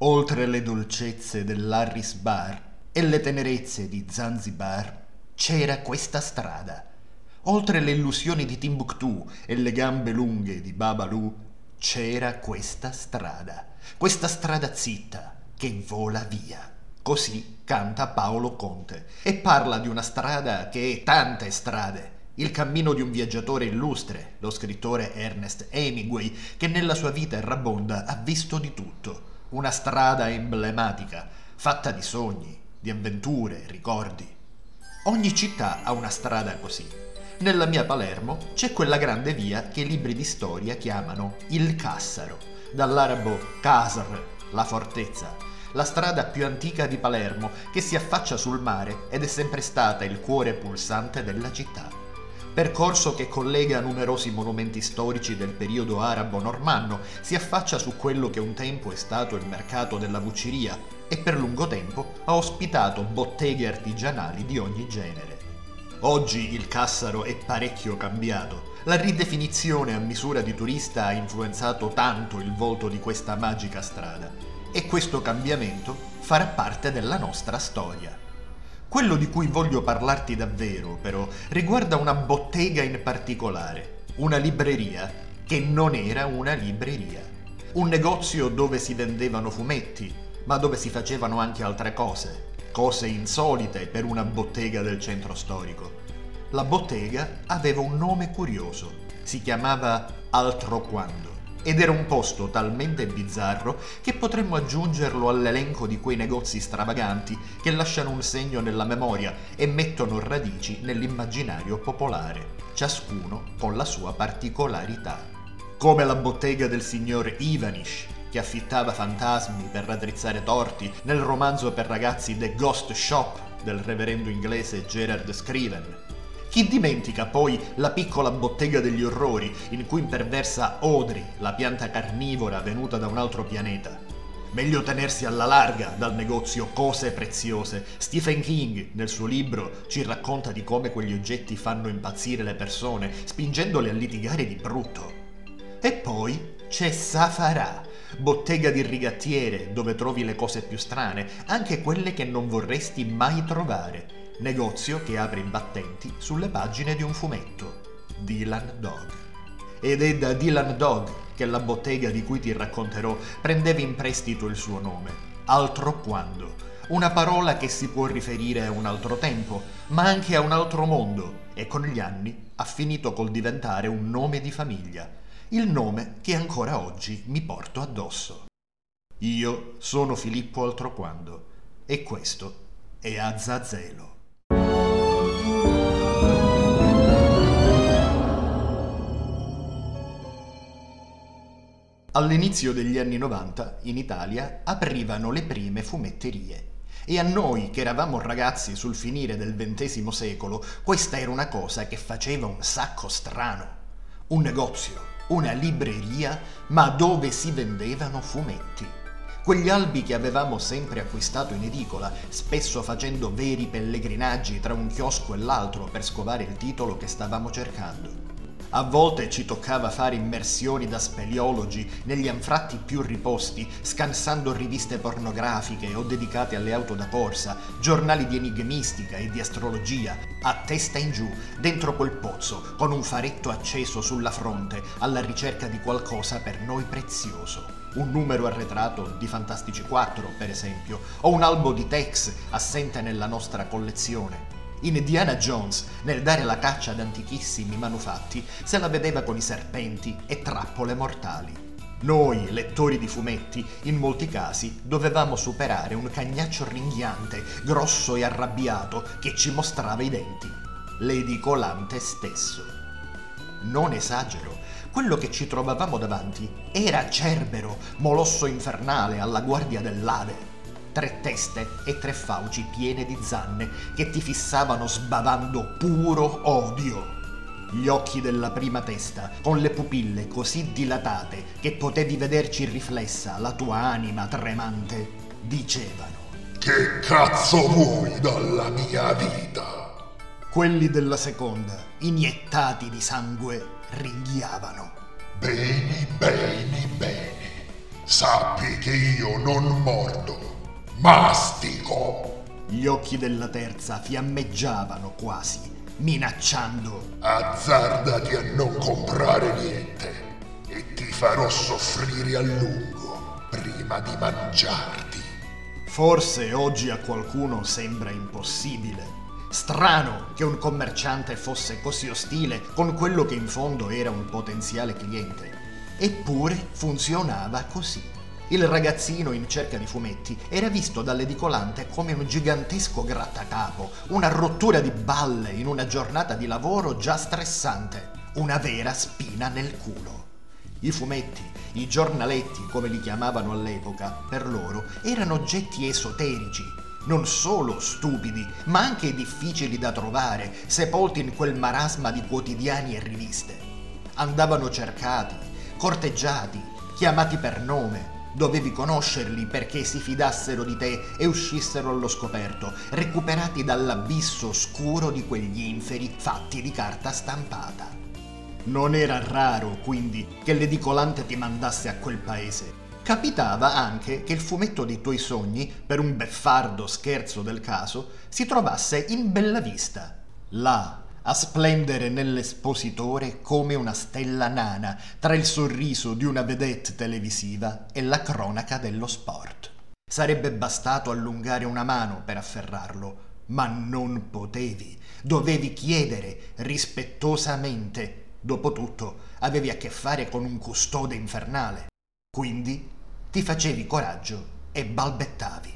Oltre le dolcezze dell'Harris Bar e le tenerezze di Zanzibar, c'era questa strada. Oltre le illusioni di Timbuktu e le gambe lunghe di Babalu, c'era questa strada. Questa strada zitta che vola via. Così canta Paolo Conte e parla di una strada che è tante strade. Il cammino di un viaggiatore illustre, lo scrittore Ernest Hemingway, che nella sua vita errabonda ha visto di tutto. Una strada emblematica, fatta di sogni, di avventure, ricordi. Ogni città ha una strada così. Nella mia Palermo c'è quella grande via che i libri di storia chiamano il Cassaro, dall'arabo Casr, la fortezza, la strada più antica di Palermo, che si affaccia sul mare ed è sempre stata il cuore pulsante della città. Percorso che collega numerosi monumenti storici del periodo arabo-normanno, si affaccia su quello che un tempo è stato il mercato della vucciria e per lungo tempo ha ospitato botteghe artigianali di ogni genere. Oggi il Cassaro è parecchio cambiato. La ridefinizione a misura di turista ha influenzato tanto il volto di questa magica strada e questo cambiamento farà parte della nostra storia. Quello di cui voglio parlarti davvero, però, riguarda una bottega in particolare, una libreria che non era una libreria, un negozio dove si vendevano fumetti, ma dove si facevano anche altre cose, cose insolite per una bottega del centro storico. La bottega aveva un nome curioso, si chiamava Altro Quando ed era un posto talmente bizzarro che potremmo aggiungerlo all'elenco di quei negozi stravaganti che lasciano un segno nella memoria e mettono radici nell'immaginario popolare, ciascuno con la sua particolarità. Come la bottega del signor Ivanish, che affittava fantasmi per raddrizzare torti nel romanzo per ragazzi The Ghost Shop del reverendo inglese Gerard Scriven, chi dimentica poi la piccola bottega degli orrori in cui imperversa Audrey, la pianta carnivora venuta da un altro pianeta? Meglio tenersi alla larga dal negozio cose preziose. Stephen King, nel suo libro, ci racconta di come quegli oggetti fanno impazzire le persone, spingendole a litigare di brutto. E poi c'è Safarà, bottega di rigattiere dove trovi le cose più strane, anche quelle che non vorresti mai trovare negozio che apre i battenti sulle pagine di un fumetto, Dylan Dog. Ed è da Dylan Dog che la bottega di cui ti racconterò prendeva in prestito il suo nome, altro quando, una parola che si può riferire a un altro tempo, ma anche a un altro mondo, e con gli anni ha finito col diventare un nome di famiglia, il nome che ancora oggi mi porto addosso. Io sono Filippo Altroquando e questo è Azzazelo. All'inizio degli anni 90 in Italia aprivano le prime fumetterie e a noi che eravamo ragazzi sul finire del XX secolo questa era una cosa che faceva un sacco strano. Un negozio, una libreria, ma dove si vendevano fumetti. Quegli albi che avevamo sempre acquistato in edicola, spesso facendo veri pellegrinaggi tra un chiosco e l'altro per scovare il titolo che stavamo cercando. A volte ci toccava fare immersioni da speleologi negli anfratti più riposti, scansando riviste pornografiche o dedicate alle auto da corsa, giornali di enigmistica e di astrologia, a testa in giù, dentro quel pozzo, con un faretto acceso sulla fronte, alla ricerca di qualcosa per noi prezioso un numero arretrato di Fantastici 4, per esempio, o un albo di Tex assente nella nostra collezione. In Indiana Jones, nel dare la caccia ad antichissimi manufatti, se la vedeva con i serpenti e trappole mortali. Noi, lettori di fumetti, in molti casi dovevamo superare un cagnaccio ringhiante, grosso e arrabbiato, che ci mostrava i denti. L'edicolante stesso. Non esagero, quello che ci trovavamo davanti era Cerbero, molosso infernale alla guardia dell'Ade tre teste e tre fauci piene di zanne che ti fissavano sbavando puro odio. Gli occhi della prima testa, con le pupille così dilatate che potevi vederci riflessa la tua anima tremante, dicevano Che cazzo vuoi dalla mia vita? Quelli della seconda, iniettati di sangue, ringhiavano. Bene, bene, bene. sappi che io non mordo, mastico. Gli occhi della terza fiammeggiavano quasi, minacciando. Azzardati a non comprare niente e ti farò soffrire a lungo prima di mangiarti. Forse oggi a qualcuno sembra impossibile. Strano che un commerciante fosse così ostile con quello che in fondo era un potenziale cliente. Eppure funzionava così. Il ragazzino in cerca di fumetti era visto dall'edicolante come un gigantesco grattacapo, una rottura di balle in una giornata di lavoro già stressante, una vera spina nel culo. I fumetti, i giornaletti come li chiamavano all'epoca, per loro erano oggetti esoterici, non solo stupidi, ma anche difficili da trovare, sepolti in quel marasma di quotidiani e riviste. Andavano cercati, corteggiati, chiamati per nome, Dovevi conoscerli perché si fidassero di te e uscissero allo scoperto, recuperati dall'abisso oscuro di quegli inferi fatti di carta stampata. Non era raro, quindi, che l'edicolante ti mandasse a quel paese. Capitava anche che il fumetto dei tuoi sogni, per un beffardo scherzo del caso, si trovasse in bella vista. Là, a splendere nell'espositore come una stella nana tra il sorriso di una vedette televisiva e la cronaca dello sport. Sarebbe bastato allungare una mano per afferrarlo, ma non potevi. Dovevi chiedere rispettosamente. Dopotutto avevi a che fare con un custode infernale. Quindi ti facevi coraggio e balbettavi.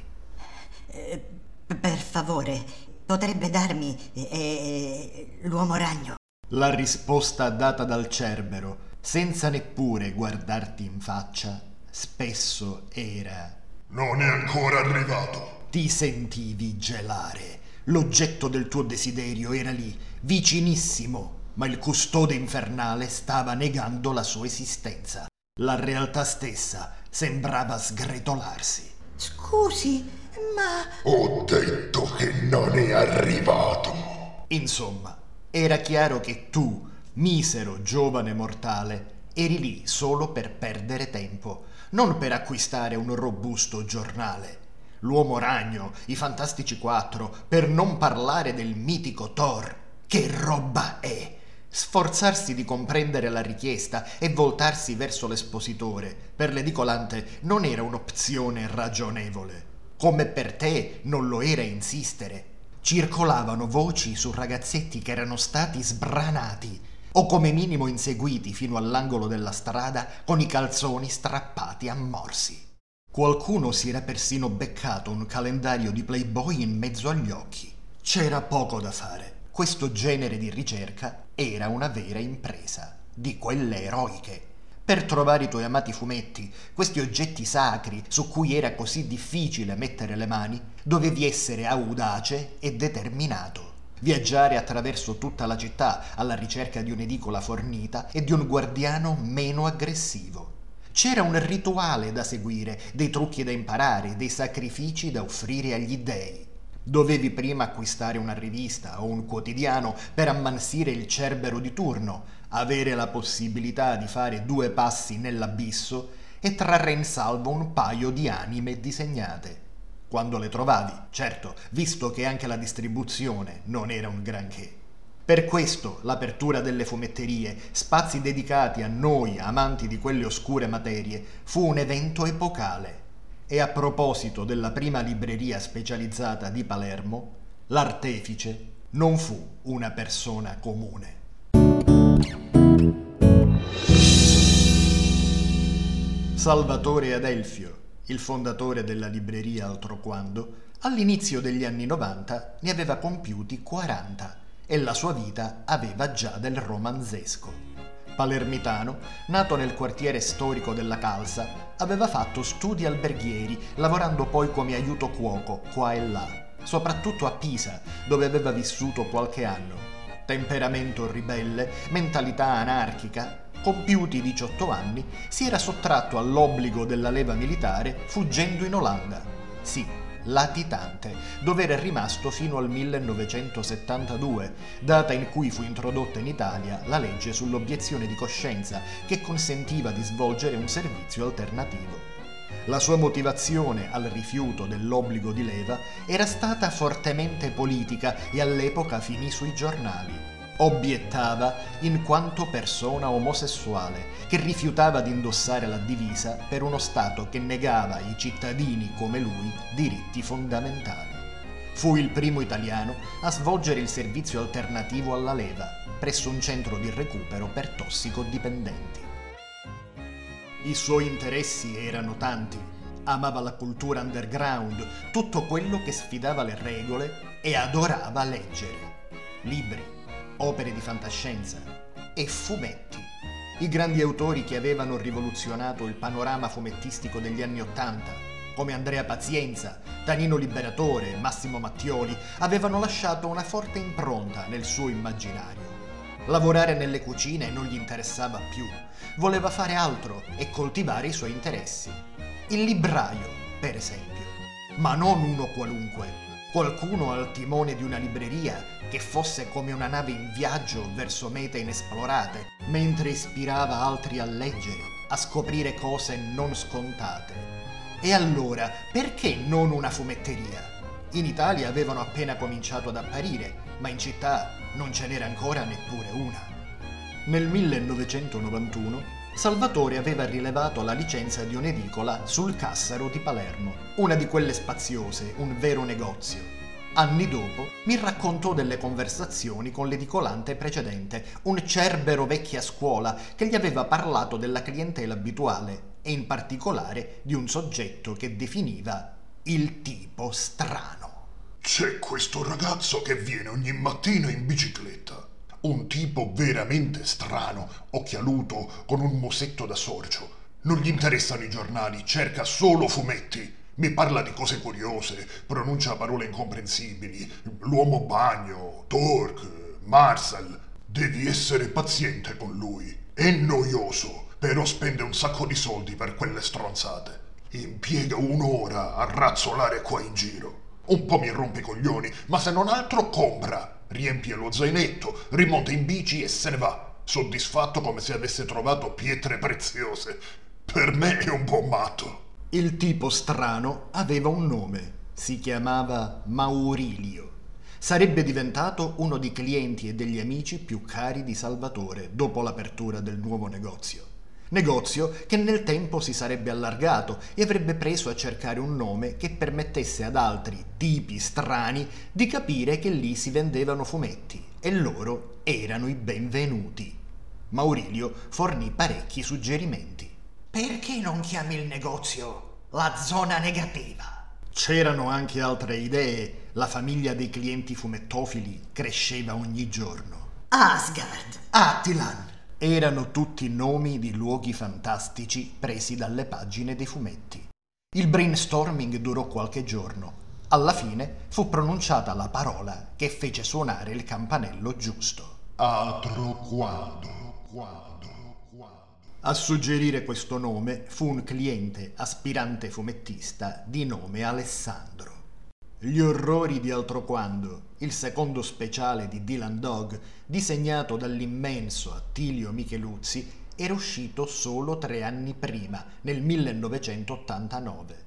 Eh, per favore, potrebbe darmi eh, eh, l'uomo ragno. La risposta data dal Cerbero, senza neppure guardarti in faccia, spesso era Non è ancora arrivato. Ti sentivi gelare. L'oggetto del tuo desiderio era lì, vicinissimo, ma il custode infernale stava negando la sua esistenza. La realtà stessa sembrava sgretolarsi. Scusi, ma... Ho detto che non è arrivato. Insomma, era chiaro che tu, misero giovane mortale, eri lì solo per perdere tempo, non per acquistare un robusto giornale. L'uomo ragno, i Fantastici Quattro, per non parlare del mitico Thor. Che roba è! Sforzarsi di comprendere la richiesta e voltarsi verso l'espositore per l'edicolante non era un'opzione ragionevole come per te non lo era insistere. Circolavano voci su ragazzetti che erano stati sbranati o come minimo inseguiti fino all'angolo della strada con i calzoni strappati a morsi. Qualcuno si era persino beccato un calendario di Playboy in mezzo agli occhi. C'era poco da fare. Questo genere di ricerca era una vera impresa, di quelle eroiche per trovare i tuoi amati fumetti, questi oggetti sacri su cui era così difficile mettere le mani, dovevi essere audace e determinato. Viaggiare attraverso tutta la città alla ricerca di un'edicola fornita e di un guardiano meno aggressivo. C'era un rituale da seguire, dei trucchi da imparare, dei sacrifici da offrire agli dèi. Dovevi prima acquistare una rivista o un quotidiano per ammansire il cerbero di turno, avere la possibilità di fare due passi nell'abisso e trarre in salvo un paio di anime disegnate. Quando le trovavi, certo, visto che anche la distribuzione non era un granché. Per questo l'apertura delle fumetterie, spazi dedicati a noi amanti di quelle oscure materie, fu un evento epocale. E a proposito della prima libreria specializzata di Palermo, l'artefice non fu una persona comune. Salvatore Adelfio, il fondatore della libreria Altroquando, all'inizio degli anni 90 ne aveva compiuti 40 e la sua vita aveva già del romanzesco. Palermitano, nato nel quartiere storico della Calza, aveva fatto studi alberghieri, lavorando poi come aiuto cuoco qua e là, soprattutto a Pisa, dove aveva vissuto qualche anno. Temperamento ribelle, mentalità anarchica, compiuti 18 anni, si era sottratto all'obbligo della leva militare fuggendo in Olanda. Sì, latitante, dove era rimasto fino al 1972, data in cui fu introdotta in Italia la legge sull'obiezione di coscienza che consentiva di svolgere un servizio alternativo. La sua motivazione al rifiuto dell'obbligo di leva era stata fortemente politica e all'epoca finì sui giornali. Obiettava in quanto persona omosessuale che rifiutava di indossare la divisa per uno Stato che negava ai cittadini come lui diritti fondamentali. Fu il primo italiano a svolgere il servizio alternativo alla leva presso un centro di recupero per tossicodipendenti. I suoi interessi erano tanti. Amava la cultura underground, tutto quello che sfidava le regole e adorava leggere. Libri, opere di fantascienza e fumetti. I grandi autori che avevano rivoluzionato il panorama fumettistico degli anni Ottanta, come Andrea Pazienza, Tanino Liberatore Massimo Mattioli, avevano lasciato una forte impronta nel suo immaginario. Lavorare nelle cucine non gli interessava più, voleva fare altro e coltivare i suoi interessi. Il libraio, per esempio, ma non uno qualunque, qualcuno al timone di una libreria che fosse come una nave in viaggio verso mete inesplorate, mentre ispirava altri a leggere, a scoprire cose non scontate. E allora, perché non una fumetteria? In Italia avevano appena cominciato ad apparire, ma in città non ce n'era ancora neppure una. Nel 1991 Salvatore aveva rilevato la licenza di un'edicola sul Cassaro di Palermo, una di quelle spaziose, un vero negozio. Anni dopo mi raccontò delle conversazioni con l'edicolante precedente, un cerbero vecchia scuola che gli aveva parlato della clientela abituale e in particolare di un soggetto che definiva il tipo strano. C'è questo ragazzo che viene ogni mattina in bicicletta. Un tipo veramente strano, occhialuto, con un musetto da sorcio. Non gli interessano i giornali, cerca solo fumetti. Mi parla di cose curiose, pronuncia parole incomprensibili. L'uomo bagno, Torque, Marcel. Devi essere paziente con lui. È noioso, però spende un sacco di soldi per quelle stronzate. Impiega un'ora a razzolare qua in giro. Un po' mi rompe i coglioni, ma se non altro compra riempie lo zainetto, rimonta in bici e se ne va, soddisfatto come se avesse trovato pietre preziose. Per me è un po' matto. Il tipo strano aveva un nome, si chiamava Maurilio. Sarebbe diventato uno dei clienti e degli amici più cari di Salvatore dopo l'apertura del nuovo negozio. Negozio che nel tempo si sarebbe allargato e avrebbe preso a cercare un nome che permettesse ad altri tipi strani di capire che lì si vendevano fumetti e loro erano i benvenuti. Maurilio fornì parecchi suggerimenti. Perché non chiami il negozio la zona negativa? C'erano anche altre idee. La famiglia dei clienti fumettofili cresceva ogni giorno. Asgard, Attilan, erano tutti nomi di luoghi fantastici presi dalle pagine dei fumetti. Il brainstorming durò qualche giorno. Alla fine fu pronunciata la parola che fece suonare il campanello giusto. Altro quando, quando, quando. A suggerire questo nome fu un cliente aspirante fumettista di nome Alessandro. Gli orrori di Altro Quando, il secondo speciale di Dylan Dog, disegnato dall'immenso Attilio Micheluzzi, era uscito solo tre anni prima, nel 1989.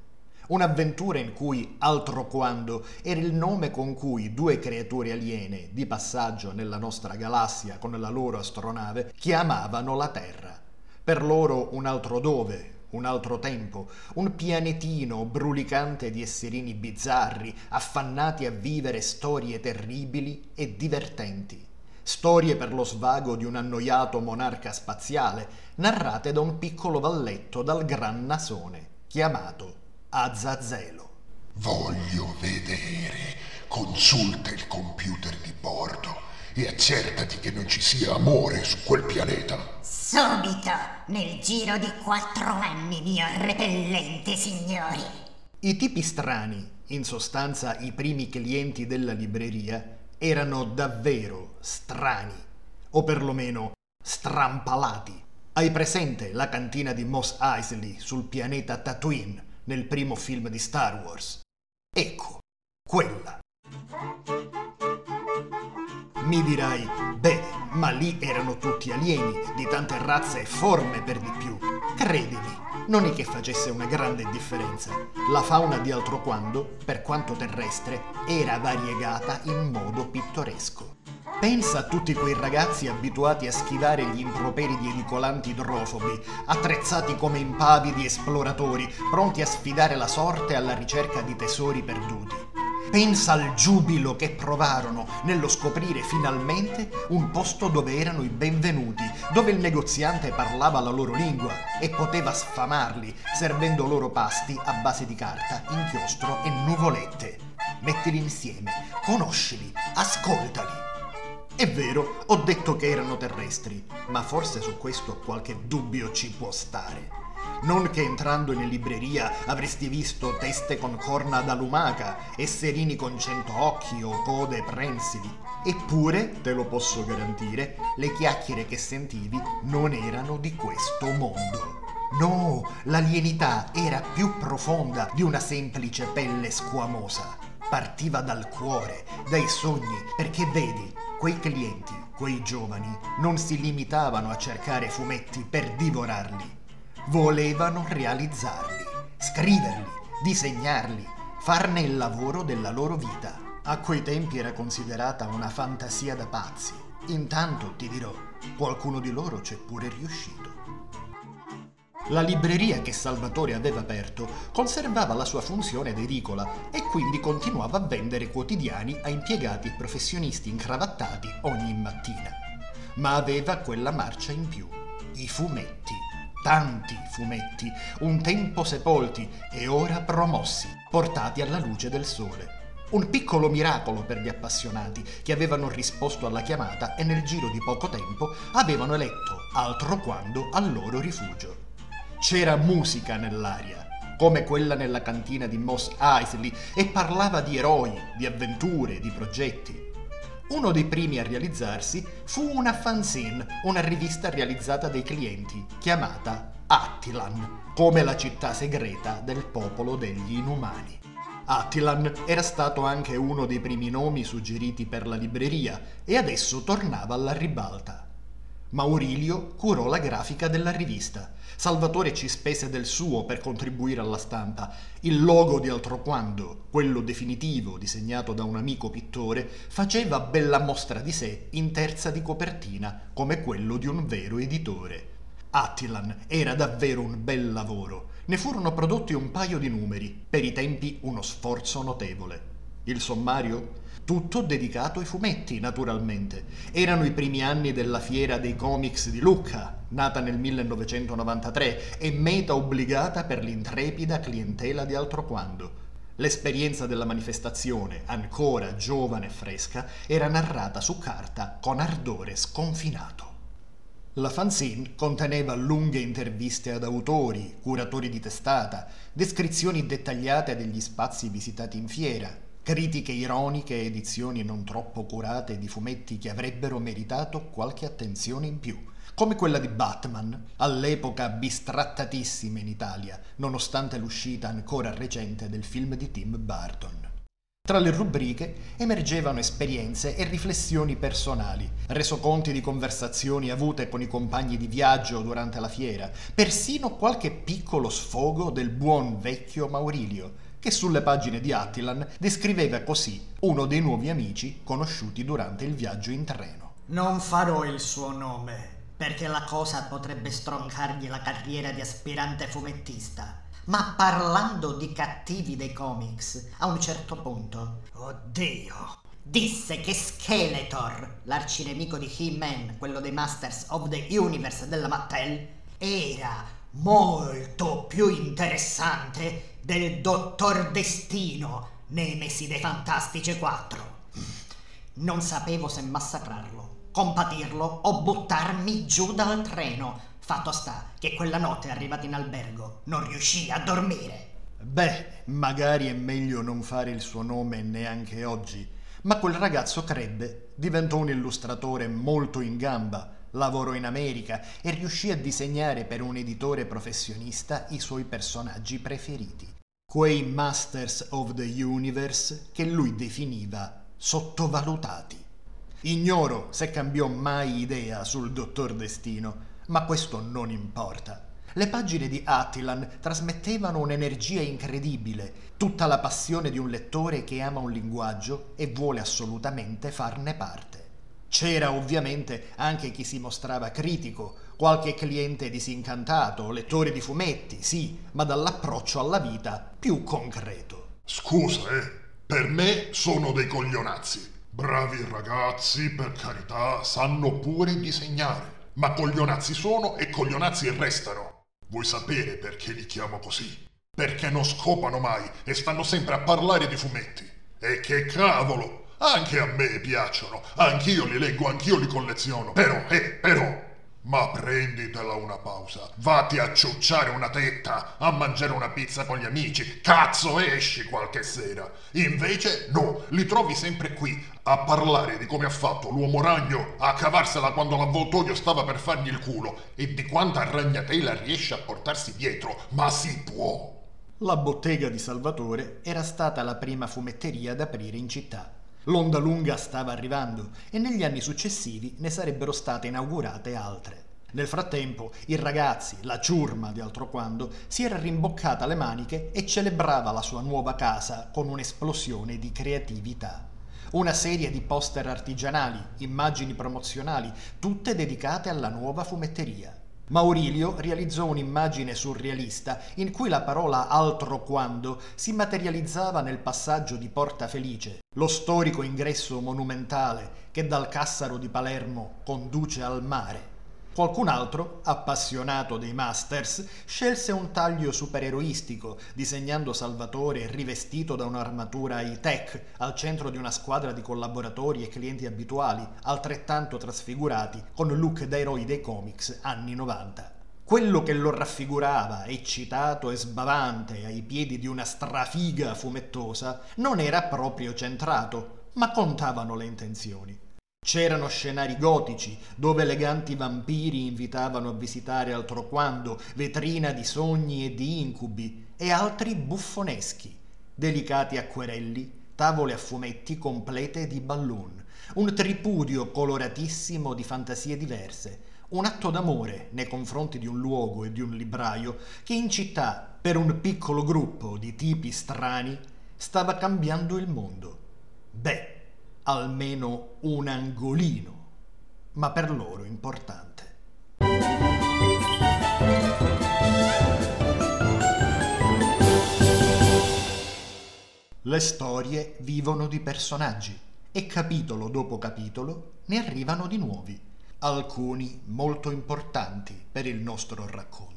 Un'avventura in cui Altro Quando era il nome con cui due creature aliene di passaggio nella nostra galassia con la loro astronave chiamavano la Terra. Per loro un altro dove, un altro tempo, un pianetino brulicante di esserini bizzarri, affannati a vivere storie terribili e divertenti. Storie per lo svago di un annoiato monarca spaziale, narrate da un piccolo valletto dal gran nasone, chiamato Azazello. Voglio vedere. Consulta il computer di bordo e accertati che non ci sia amore su quel pianeta. Subito, nel giro di quattro anni, mio repellente signore. I tipi strani, in sostanza i primi clienti della libreria, erano davvero strani, o perlomeno strampalati. Hai presente la cantina di Moss Eisley sul pianeta Tatooine nel primo film di Star Wars? Ecco, quella. Mi dirai, beh, ma lì erano tutti alieni, di tante razze e forme per di più. Credimi, non è che facesse una grande differenza. La fauna di Altroquando, per quanto terrestre, era variegata in modo pittoresco. Pensa a tutti quei ragazzi abituati a schivare gli improperi di edicolanti idrofobi, attrezzati come impavidi esploratori, pronti a sfidare la sorte alla ricerca di tesori perduti. Pensa al giubilo che provarono nello scoprire finalmente un posto dove erano i benvenuti, dove il negoziante parlava la loro lingua e poteva sfamarli servendo loro pasti a base di carta, inchiostro e nuvolette. Mettili insieme, conoscili, ascoltali. È vero, ho detto che erano terrestri, ma forse su questo qualche dubbio ci può stare. Non che entrando in libreria avresti visto teste con corna da lumaca, esserini con cento occhi o code prensili. Eppure, te lo posso garantire, le chiacchiere che sentivi non erano di questo mondo. No, l'alienità era più profonda di una semplice pelle squamosa. Partiva dal cuore, dai sogni, perché vedi, quei clienti, quei giovani, non si limitavano a cercare fumetti per divorarli volevano realizzarli, scriverli, disegnarli, farne il lavoro della loro vita. A quei tempi era considerata una fantasia da pazzi. Intanto, ti dirò, qualcuno di loro c'è pure riuscito. La libreria che Salvatore aveva aperto conservava la sua funzione ed edicola e quindi continuava a vendere quotidiani a impiegati e professionisti incravattati ogni mattina. Ma aveva quella marcia in più, i fumetti tanti fumetti, un tempo sepolti e ora promossi, portati alla luce del sole. Un piccolo miracolo per gli appassionati che avevano risposto alla chiamata e nel giro di poco tempo avevano eletto altro quando al loro rifugio. C'era musica nell'aria, come quella nella cantina di Moss Eisley, e parlava di eroi, di avventure, di progetti. Uno dei primi a realizzarsi fu una fanzine, una rivista realizzata dai clienti, chiamata Attilan, come la città segreta del popolo degli inumani. Attilan era stato anche uno dei primi nomi suggeriti per la libreria e adesso tornava alla ribalta. Maurilio curò la grafica della rivista. Salvatore ci spese del suo per contribuire alla stampa. Il logo di Altroquando, quello definitivo disegnato da un amico pittore, faceva bella mostra di sé in terza di copertina, come quello di un vero editore. Attilan era davvero un bel lavoro. Ne furono prodotti un paio di numeri, per i tempi uno sforzo notevole. Il sommario? Tutto dedicato ai fumetti, naturalmente. Erano i primi anni della fiera dei comics di Lucca, nata nel 1993 e meta obbligata per l'intrepida clientela di Altroquando. L'esperienza della manifestazione, ancora giovane e fresca, era narrata su carta con ardore sconfinato. La fanzine conteneva lunghe interviste ad autori, curatori di testata, descrizioni dettagliate degli spazi visitati in fiera, critiche ironiche e edizioni non troppo curate di fumetti che avrebbero meritato qualche attenzione in più, come quella di Batman, all'epoca bistrattatissima in Italia, nonostante l'uscita ancora recente del film di Tim Burton. Tra le rubriche emergevano esperienze e riflessioni personali, resoconti di conversazioni avute con i compagni di viaggio durante la fiera, persino qualche piccolo sfogo del buon vecchio Maurilio, che sulle pagine di Attilan descriveva così uno dei nuovi amici conosciuti durante il viaggio in treno. Non farò il suo nome, perché la cosa potrebbe stroncargli la carriera di aspirante fumettista. Ma parlando di cattivi dei comics, a un certo punto, oddio, disse che Skeletor, l'arcinemico di He-Man, quello dei Masters of the Universe della Mattel, era molto più interessante del Dottor Destino, Nemesi dei Fantastici 4. Non sapevo se massacrarlo, compatirlo o buttarmi giù dal treno. Fatto sta che quella notte arrivato in albergo non riuscì a dormire. Beh, magari è meglio non fare il suo nome neanche oggi, ma quel ragazzo crebbe, diventò un illustratore molto in gamba, lavorò in America e riuscì a disegnare per un editore professionista i suoi personaggi preferiti quei Masters of the Universe che lui definiva sottovalutati. Ignoro se cambiò mai idea sul Dottor Destino, ma questo non importa. Le pagine di Attilan trasmettevano un'energia incredibile, tutta la passione di un lettore che ama un linguaggio e vuole assolutamente farne parte. C'era ovviamente anche chi si mostrava critico, qualche cliente disincantato, lettore di fumetti, sì, ma dall'approccio alla vita più concreto. Scusa, eh, per me sono dei coglionazzi. Bravi ragazzi, per carità, sanno pure disegnare. Ma coglionazzi sono e coglionazzi restano. Vuoi sapere perché li chiamo così? Perché non scopano mai e stanno sempre a parlare di fumetti. E che cavolo! Anche a me piacciono, anch'io li leggo, anch'io li colleziono. Però, eh, però, ma prenditela una pausa, vatti a ciucciare una tetta, a mangiare una pizza con gli amici, cazzo esci qualche sera. Invece no, li trovi sempre qui, a parlare di come ha fatto l'uomo ragno a cavarsela quando l'avvoltoio stava per fargli il culo e di quanta ragnatela riesce a portarsi dietro, ma si può. La bottega di Salvatore era stata la prima fumetteria ad aprire in città. L'onda lunga stava arrivando e negli anni successivi ne sarebbero state inaugurate altre. Nel frattempo, i ragazzi, la ciurma di altro quando, si era rimboccata le maniche e celebrava la sua nuova casa con un'esplosione di creatività. Una serie di poster artigianali, immagini promozionali, tutte dedicate alla nuova fumetteria. Maurilio realizzò un'immagine surrealista in cui la parola altro quando si materializzava nel passaggio di Porta Felice, lo storico ingresso monumentale che dal Cassaro di Palermo conduce al mare. Qualcun altro, appassionato dei Masters, scelse un taglio supereroistico, disegnando Salvatore rivestito da un'armatura high-tech al centro di una squadra di collaboratori e clienti abituali, altrettanto trasfigurati con look da eroi dei comics anni 90. Quello che lo raffigurava, eccitato e sbavante ai piedi di una strafiga fumettosa, non era proprio centrato, ma contavano le intenzioni. C'erano scenari gotici, dove eleganti vampiri invitavano a visitare altro quando, vetrina di sogni e di incubi, e altri buffoneschi, delicati acquerelli, tavole a fumetti complete di balloon, un tripudio coloratissimo di fantasie diverse, un atto d'amore nei confronti di un luogo e di un libraio che in città, per un piccolo gruppo di tipi strani, stava cambiando il mondo. Beh, almeno un angolino, ma per loro importante. Le storie vivono di personaggi e capitolo dopo capitolo ne arrivano di nuovi, alcuni molto importanti per il nostro racconto.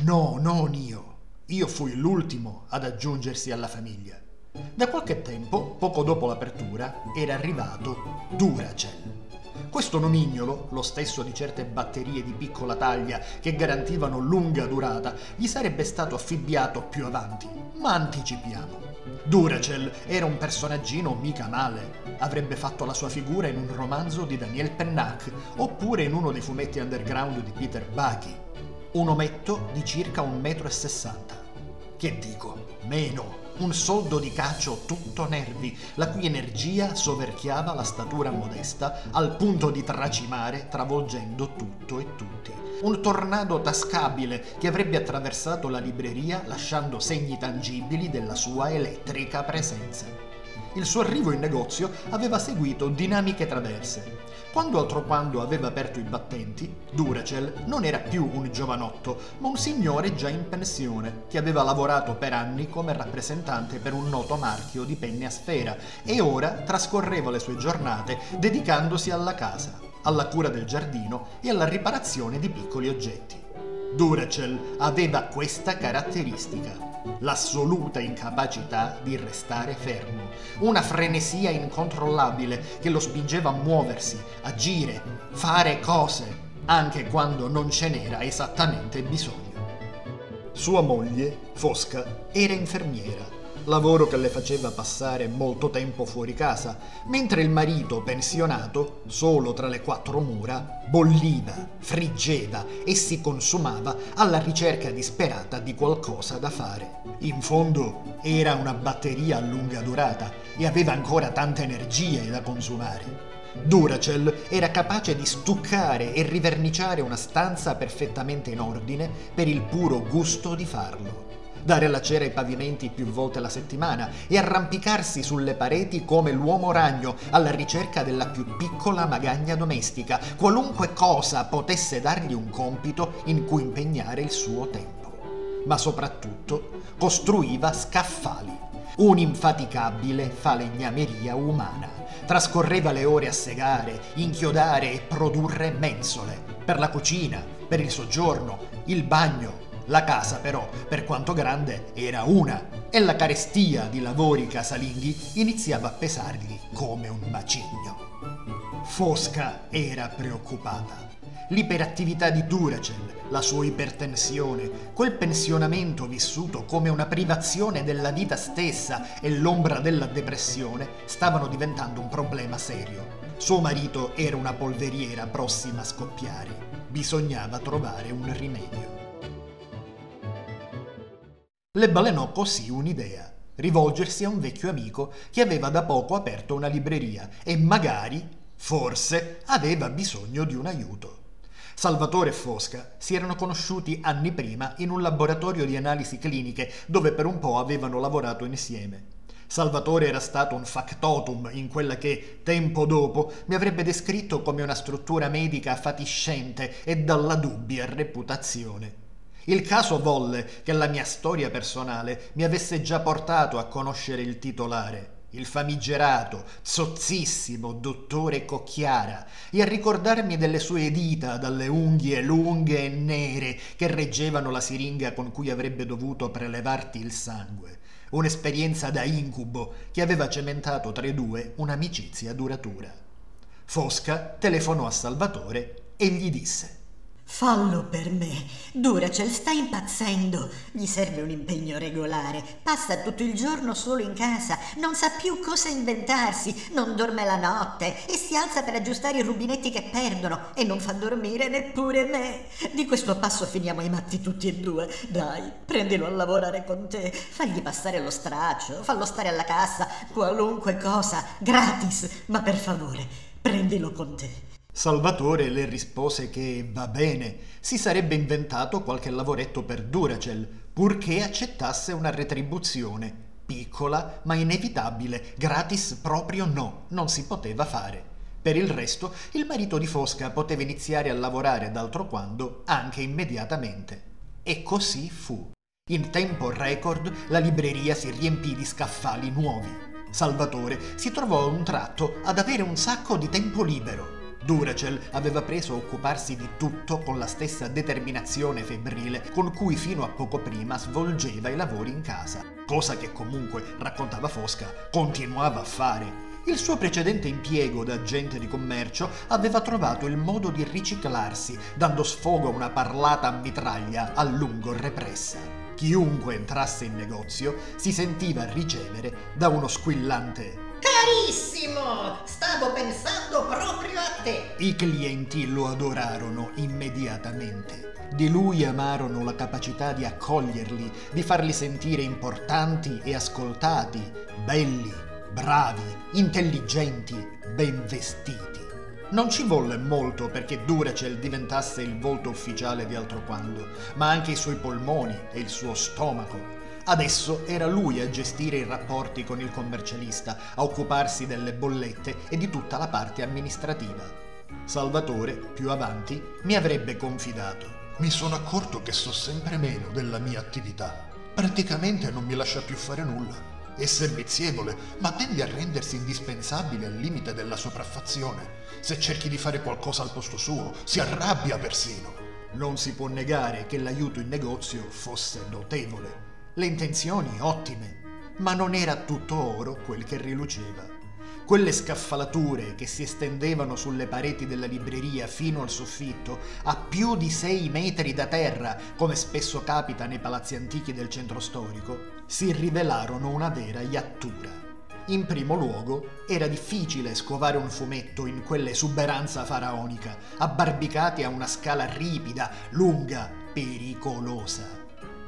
No, non io. Io fui l'ultimo ad aggiungersi alla famiglia. Da qualche tempo, poco dopo l'apertura, era arrivato Duracell. Questo nomignolo, lo stesso di certe batterie di piccola taglia che garantivano lunga durata, gli sarebbe stato affibbiato più avanti, ma anticipiamo. Duracell era un personaggino mica male. Avrebbe fatto la sua figura in un romanzo di Daniel Pennac oppure in uno dei fumetti underground di Peter Baghi un ometto di circa un metro e sessanta. Che dico, meno, un soldo di cacio tutto nervi, la cui energia soverchiava la statura modesta al punto di tracimare travolgendo tutto e tutti. Un tornado tascabile che avrebbe attraversato la libreria lasciando segni tangibili della sua elettrica presenza. Il suo arrivo in negozio aveva seguito dinamiche traverse. Quando altro quando aveva aperto i battenti, Duracell non era più un giovanotto, ma un signore già in pensione, che aveva lavorato per anni come rappresentante per un noto marchio di penne a sfera e ora trascorreva le sue giornate dedicandosi alla casa, alla cura del giardino e alla riparazione di piccoli oggetti. Duracell aveva questa caratteristica l'assoluta incapacità di restare fermo, una frenesia incontrollabile che lo spingeva a muoversi, agire, fare cose, anche quando non ce n'era esattamente bisogno. Sua moglie, Fosca, era infermiera lavoro che le faceva passare molto tempo fuori casa, mentre il marito pensionato, solo tra le quattro mura, bolliva, friggeva e si consumava alla ricerca disperata di qualcosa da fare. In fondo era una batteria a lunga durata e aveva ancora tante energie da consumare. Duracell era capace di stuccare e riverniciare una stanza perfettamente in ordine per il puro gusto di farlo. Dare la cera ai pavimenti più volte alla settimana e arrampicarsi sulle pareti come l'uomo ragno alla ricerca della più piccola magagna domestica, qualunque cosa potesse dargli un compito in cui impegnare il suo tempo. Ma soprattutto costruiva scaffali, un'infaticabile falegnameria umana trascorreva le ore a segare, inchiodare e produrre mensole per la cucina, per il soggiorno, il bagno. La casa però, per quanto grande, era una e la carestia di lavori casalinghi iniziava a pesargli come un macigno. Fosca era preoccupata l'iperattività di Duracell, la sua ipertensione, quel pensionamento vissuto come una privazione della vita stessa e l'ombra della depressione stavano diventando un problema serio. Suo marito era una polveriera prossima a scoppiare. Bisognava trovare un rimedio. Le balenò così un'idea rivolgersi a un vecchio amico che aveva da poco aperto una libreria e magari, forse, aveva bisogno di un aiuto. Salvatore e Fosca si erano conosciuti anni prima in un laboratorio di analisi cliniche dove per un po' avevano lavorato insieme. Salvatore era stato un factotum in quella che, tempo dopo, mi avrebbe descritto come una struttura medica fatiscente e dalla dubbia reputazione. Il caso volle che la mia storia personale mi avesse già portato a conoscere il titolare, il famigerato, zozzissimo dottore Cocchiara, e a ricordarmi delle sue dita dalle unghie lunghe e nere che reggevano la siringa con cui avrebbe dovuto prelevarti il sangue. Un'esperienza da incubo che aveva cementato tra i due un'amicizia duratura. Fosca telefonò a Salvatore e gli disse Fallo per me. Duracell sta impazzendo. Gli serve un impegno regolare. Passa tutto il giorno solo in casa. Non sa più cosa inventarsi. Non dorme la notte. E si alza per aggiustare i rubinetti che perdono. E non fa dormire neppure me. Di questo passo finiamo i matti tutti e due. Dai, prendilo a lavorare con te. Fagli passare lo straccio. Fallo stare alla cassa. Qualunque cosa. Gratis. Ma per favore, prendilo con te. Salvatore le rispose che va bene, si sarebbe inventato qualche lavoretto per Duracell, purché accettasse una retribuzione, piccola ma inevitabile, gratis proprio no, non si poteva fare. Per il resto, il marito di Fosca poteva iniziare a lavorare d'altro quando anche immediatamente. E così fu. In tempo record la libreria si riempì di scaffali nuovi. Salvatore si trovò a un tratto ad avere un sacco di tempo libero Duracell aveva preso a occuparsi di tutto con la stessa determinazione febbrile con cui fino a poco prima svolgeva i lavori in casa, cosa che comunque, raccontava Fosca, continuava a fare. Il suo precedente impiego da agente di commercio aveva trovato il modo di riciclarsi, dando sfogo a una parlata a mitraglia a lungo repressa. Chiunque entrasse in negozio si sentiva ricevere da uno squillante Carissimo, stavo pensando proprio a te. I clienti lo adorarono immediatamente. Di lui amarono la capacità di accoglierli, di farli sentire importanti e ascoltati, belli, bravi, intelligenti, ben vestiti. Non ci volle molto perché Duracell diventasse il volto ufficiale di altro quando, ma anche i suoi polmoni e il suo stomaco Adesso era lui a gestire i rapporti con il commercialista, a occuparsi delle bollette e di tutta la parte amministrativa. Salvatore, più avanti, mi avrebbe confidato. Mi sono accorto che so sempre meno della mia attività. Praticamente non mi lascia più fare nulla. È servizievole, ma tende a rendersi indispensabile al limite della sopraffazione. Se cerchi di fare qualcosa al posto suo, si arrabbia persino. Non si può negare che l'aiuto in negozio fosse notevole le intenzioni ottime, ma non era tutto oro quel che riluceva. Quelle scaffalature che si estendevano sulle pareti della libreria fino al soffitto, a più di sei metri da terra, come spesso capita nei palazzi antichi del centro storico, si rivelarono una vera iattura. In primo luogo, era difficile scovare un fumetto in quell'esuberanza faraonica, abbarbicati a una scala ripida, lunga, pericolosa.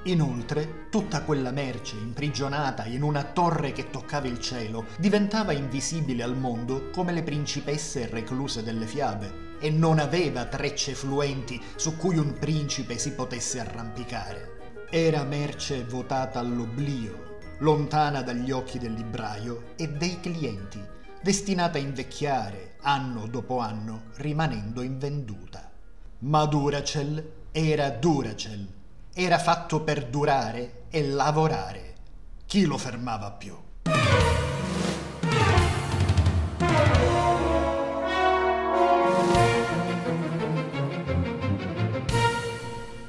Inoltre, tutta quella merce imprigionata in una torre che toccava il cielo diventava invisibile al mondo come le principesse recluse delle fiabe e non aveva trecce fluenti su cui un principe si potesse arrampicare. Era merce votata all'oblio, lontana dagli occhi del libraio e dei clienti, destinata a invecchiare anno dopo anno, rimanendo invenduta. Ma Duracell era Duracell era fatto per durare e lavorare. Chi lo fermava più?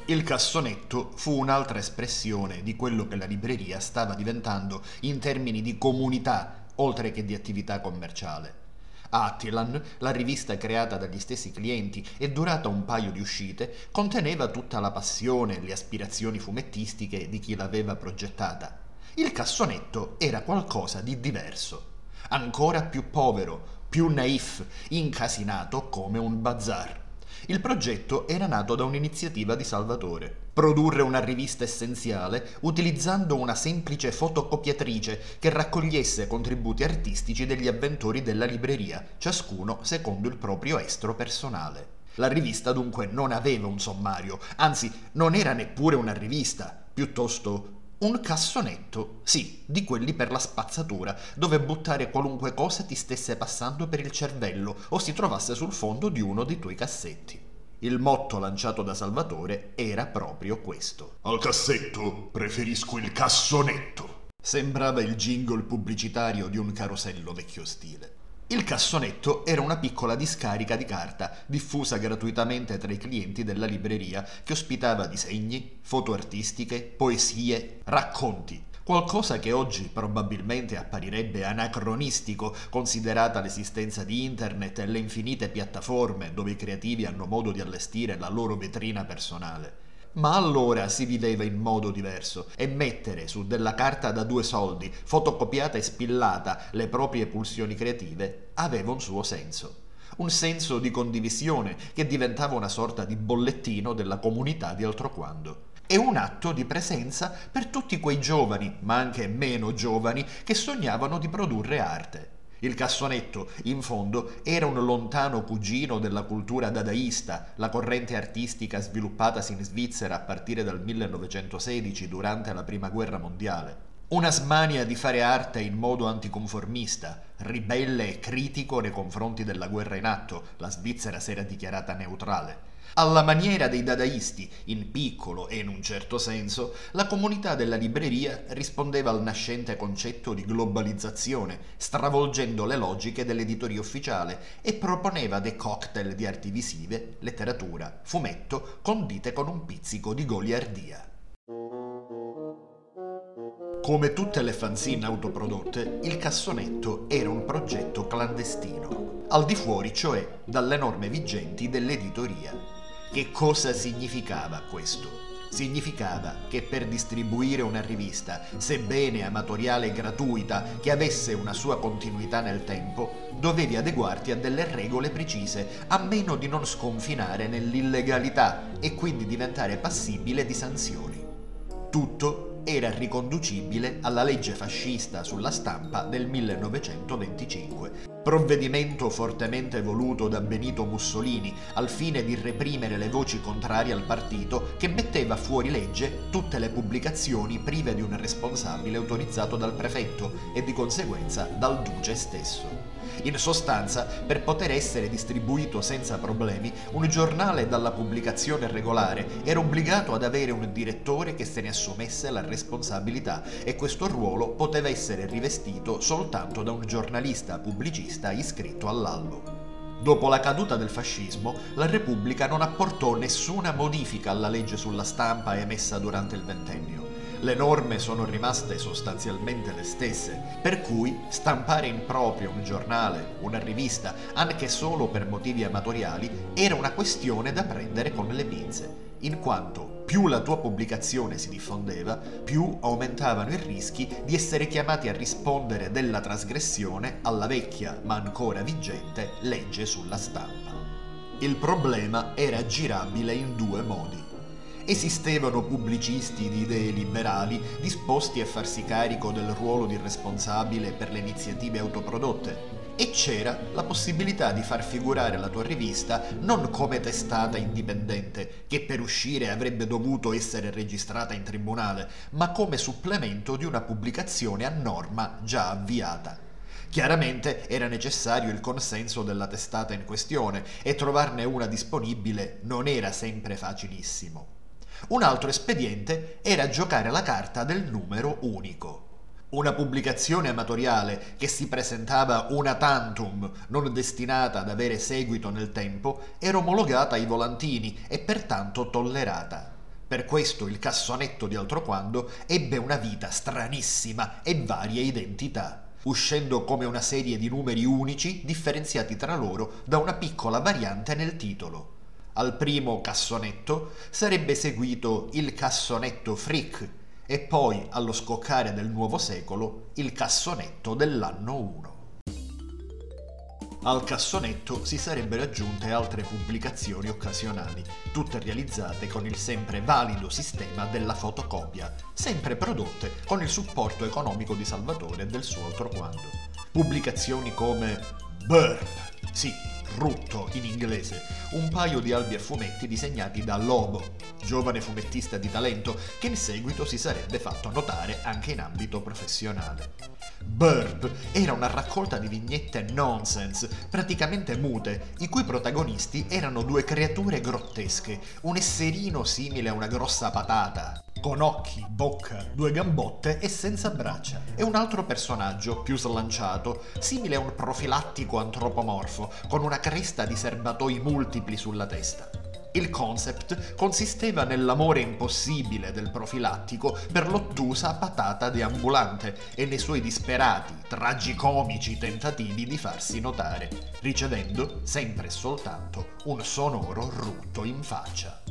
Il cassonetto fu un'altra espressione di quello che la libreria stava diventando in termini di comunità, oltre che di attività commerciale. Attilan, la rivista creata dagli stessi clienti e durata un paio di uscite, conteneva tutta la passione e le aspirazioni fumettistiche di chi l'aveva progettata. Il cassonetto era qualcosa di diverso, ancora più povero, più naif, incasinato come un bazar. Il progetto era nato da un'iniziativa di Salvatore. Produrre una rivista essenziale utilizzando una semplice fotocopiatrice che raccogliesse contributi artistici degli avventori della libreria, ciascuno secondo il proprio estro personale. La rivista dunque non aveva un sommario, anzi non era neppure una rivista, piuttosto un cassonetto, sì, di quelli per la spazzatura, dove buttare qualunque cosa ti stesse passando per il cervello o si trovasse sul fondo di uno dei tuoi cassetti. Il motto lanciato da Salvatore era proprio questo. Al cassetto preferisco il cassonetto. Sembrava il jingle pubblicitario di un carosello vecchio stile. Il cassonetto era una piccola discarica di carta diffusa gratuitamente tra i clienti della libreria che ospitava disegni, foto artistiche, poesie, racconti. Qualcosa che oggi probabilmente apparirebbe anacronistico considerata l'esistenza di internet e le infinite piattaforme dove i creativi hanno modo di allestire la loro vetrina personale. Ma allora si viveva in modo diverso e mettere su della carta da due soldi, fotocopiata e spillata, le proprie pulsioni creative aveva un suo senso. Un senso di condivisione che diventava una sorta di bollettino della comunità di altroquando e un atto di presenza per tutti quei giovani, ma anche meno giovani, che sognavano di produrre arte. Il cassonetto, in fondo, era un lontano cugino della cultura dadaista, la corrente artistica sviluppatasi in Svizzera a partire dal 1916 durante la Prima Guerra Mondiale. Una smania di fare arte in modo anticonformista, ribelle e critico nei confronti della guerra in atto, la Svizzera si era dichiarata neutrale. Alla maniera dei dadaisti, in piccolo e in un certo senso, la comunità della libreria rispondeva al nascente concetto di globalizzazione, stravolgendo le logiche dell'editoria ufficiale e proponeva dei cocktail di arti visive, letteratura, fumetto, condite con un pizzico di goliardia. Come tutte le fanzine autoprodotte, il cassonetto era un progetto clandestino, al di fuori cioè dalle norme vigenti dell'editoria. Che cosa significava questo? Significava che per distribuire una rivista, sebbene amatoriale e gratuita, che avesse una sua continuità nel tempo, dovevi adeguarti a delle regole precise, a meno di non sconfinare nell'illegalità e quindi diventare passibile di sanzioni. Tutto era riconducibile alla legge fascista sulla stampa del 1925, provvedimento fortemente voluto da Benito Mussolini al fine di reprimere le voci contrarie al partito che metteva fuori legge tutte le pubblicazioni prive di un responsabile autorizzato dal prefetto e di conseguenza dal duce stesso. In sostanza, per poter essere distribuito senza problemi, un giornale dalla pubblicazione regolare era obbligato ad avere un direttore che se ne assumesse la responsabilità e questo ruolo poteva essere rivestito soltanto da un giornalista pubblicista iscritto all'albo. Dopo la caduta del fascismo, la Repubblica non apportò nessuna modifica alla legge sulla stampa emessa durante il ventennio le norme sono rimaste sostanzialmente le stesse, per cui stampare in proprio un giornale, una rivista, anche solo per motivi amatoriali, era una questione da prendere con le pinze, in quanto più la tua pubblicazione si diffondeva, più aumentavano i rischi di essere chiamati a rispondere della trasgressione alla vecchia, ma ancora vigente, legge sulla stampa. Il problema era girabile in due modi Esistevano pubblicisti di idee liberali disposti a farsi carico del ruolo di responsabile per le iniziative autoprodotte e c'era la possibilità di far figurare la tua rivista non come testata indipendente, che per uscire avrebbe dovuto essere registrata in tribunale, ma come supplemento di una pubblicazione a norma già avviata. Chiaramente era necessario il consenso della testata in questione e trovarne una disponibile non era sempre facilissimo. Un altro espediente era giocare la carta del numero unico. Una pubblicazione amatoriale che si presentava una tantum, non destinata ad avere seguito nel tempo, era omologata ai volantini e pertanto tollerata. Per questo il cassonetto di altro quando ebbe una vita stranissima e varie identità, uscendo come una serie di numeri unici differenziati tra loro da una piccola variante nel titolo. Al primo cassonetto sarebbe seguito il cassonetto freak, e poi, allo scoccare del nuovo secolo, il cassonetto dell'anno 1. Al cassonetto si sarebbero aggiunte altre pubblicazioni occasionali, tutte realizzate con il sempre valido sistema della fotocopia, sempre prodotte con il supporto economico di Salvatore e del suo altro quando. Pubblicazioni come Burp, sì, Rutto in inglese, un paio di albi a fumetti disegnati da Lobo, giovane fumettista di talento che in seguito si sarebbe fatto notare anche in ambito professionale. Burp era una raccolta di vignette nonsense, praticamente mute, i cui protagonisti erano due creature grottesche, un esserino simile a una grossa patata, con occhi, bocca, due gambotte e senza braccia, e un altro personaggio più slanciato, simile a un profilattico antropomorfo, con una cresta di serbatoi multipli sulla testa. Il concept consisteva nell'amore impossibile del profilattico per l'ottusa patata deambulante e nei suoi disperati, tragicomici tentativi di farsi notare, ricevendo sempre e soltanto un sonoro rutto in faccia.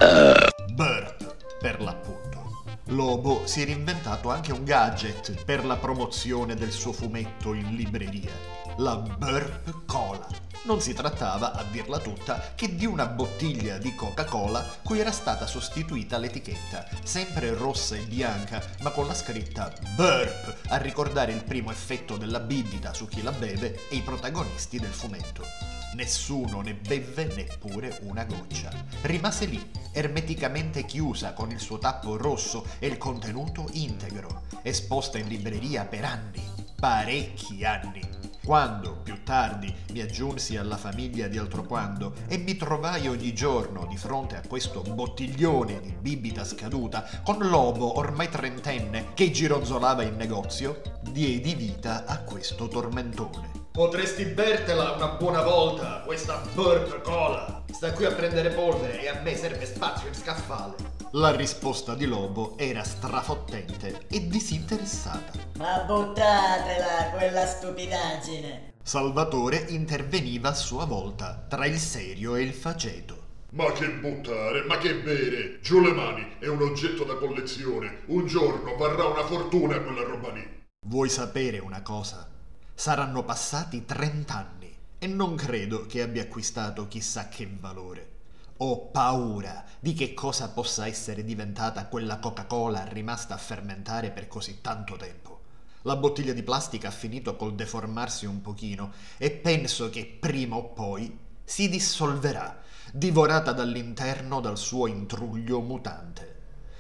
Burt, per l'appunto. Lobo si è reinventato anche un gadget per la promozione del suo fumetto in libreria, la Burp Cola. Non si trattava, a dirla tutta, che di una bottiglia di Coca-Cola cui era stata sostituita l'etichetta, sempre rossa e bianca, ma con la scritta Burp, a ricordare il primo effetto della bibita su chi la beve e i protagonisti del fumetto. Nessuno ne bevve neppure una goccia. Rimase lì, ermeticamente chiusa con il suo tappo rosso e il contenuto integro, esposta in libreria per anni, parecchi anni. Quando, più tardi, mi aggiunsi alla famiglia di Altroquando e mi trovai ogni giorno di fronte a questo bottiglione di bibita scaduta, con Lobo ormai trentenne che gironzolava in negozio, diedi vita a questo tormentone. Potresti bertela una buona volta, questa burp cola. Sta qui a prendere polvere e a me serve spazio in scaffale. La risposta di Lobo era strafottente e disinteressata. Ma buttatela quella stupidaggine. Salvatore interveniva a sua volta tra il serio e il faceto. Ma che buttare, ma che bere! Giù le mani, è un oggetto da collezione. Un giorno varrà una fortuna quella roba lì. Vuoi sapere una cosa? Saranno passati trent'anni e non credo che abbia acquistato chissà che valore. Ho paura di che cosa possa essere diventata quella Coca-Cola rimasta a fermentare per così tanto tempo. La bottiglia di plastica ha finito col deformarsi un pochino e penso che prima o poi si dissolverà, divorata dall'interno dal suo intruglio mutante.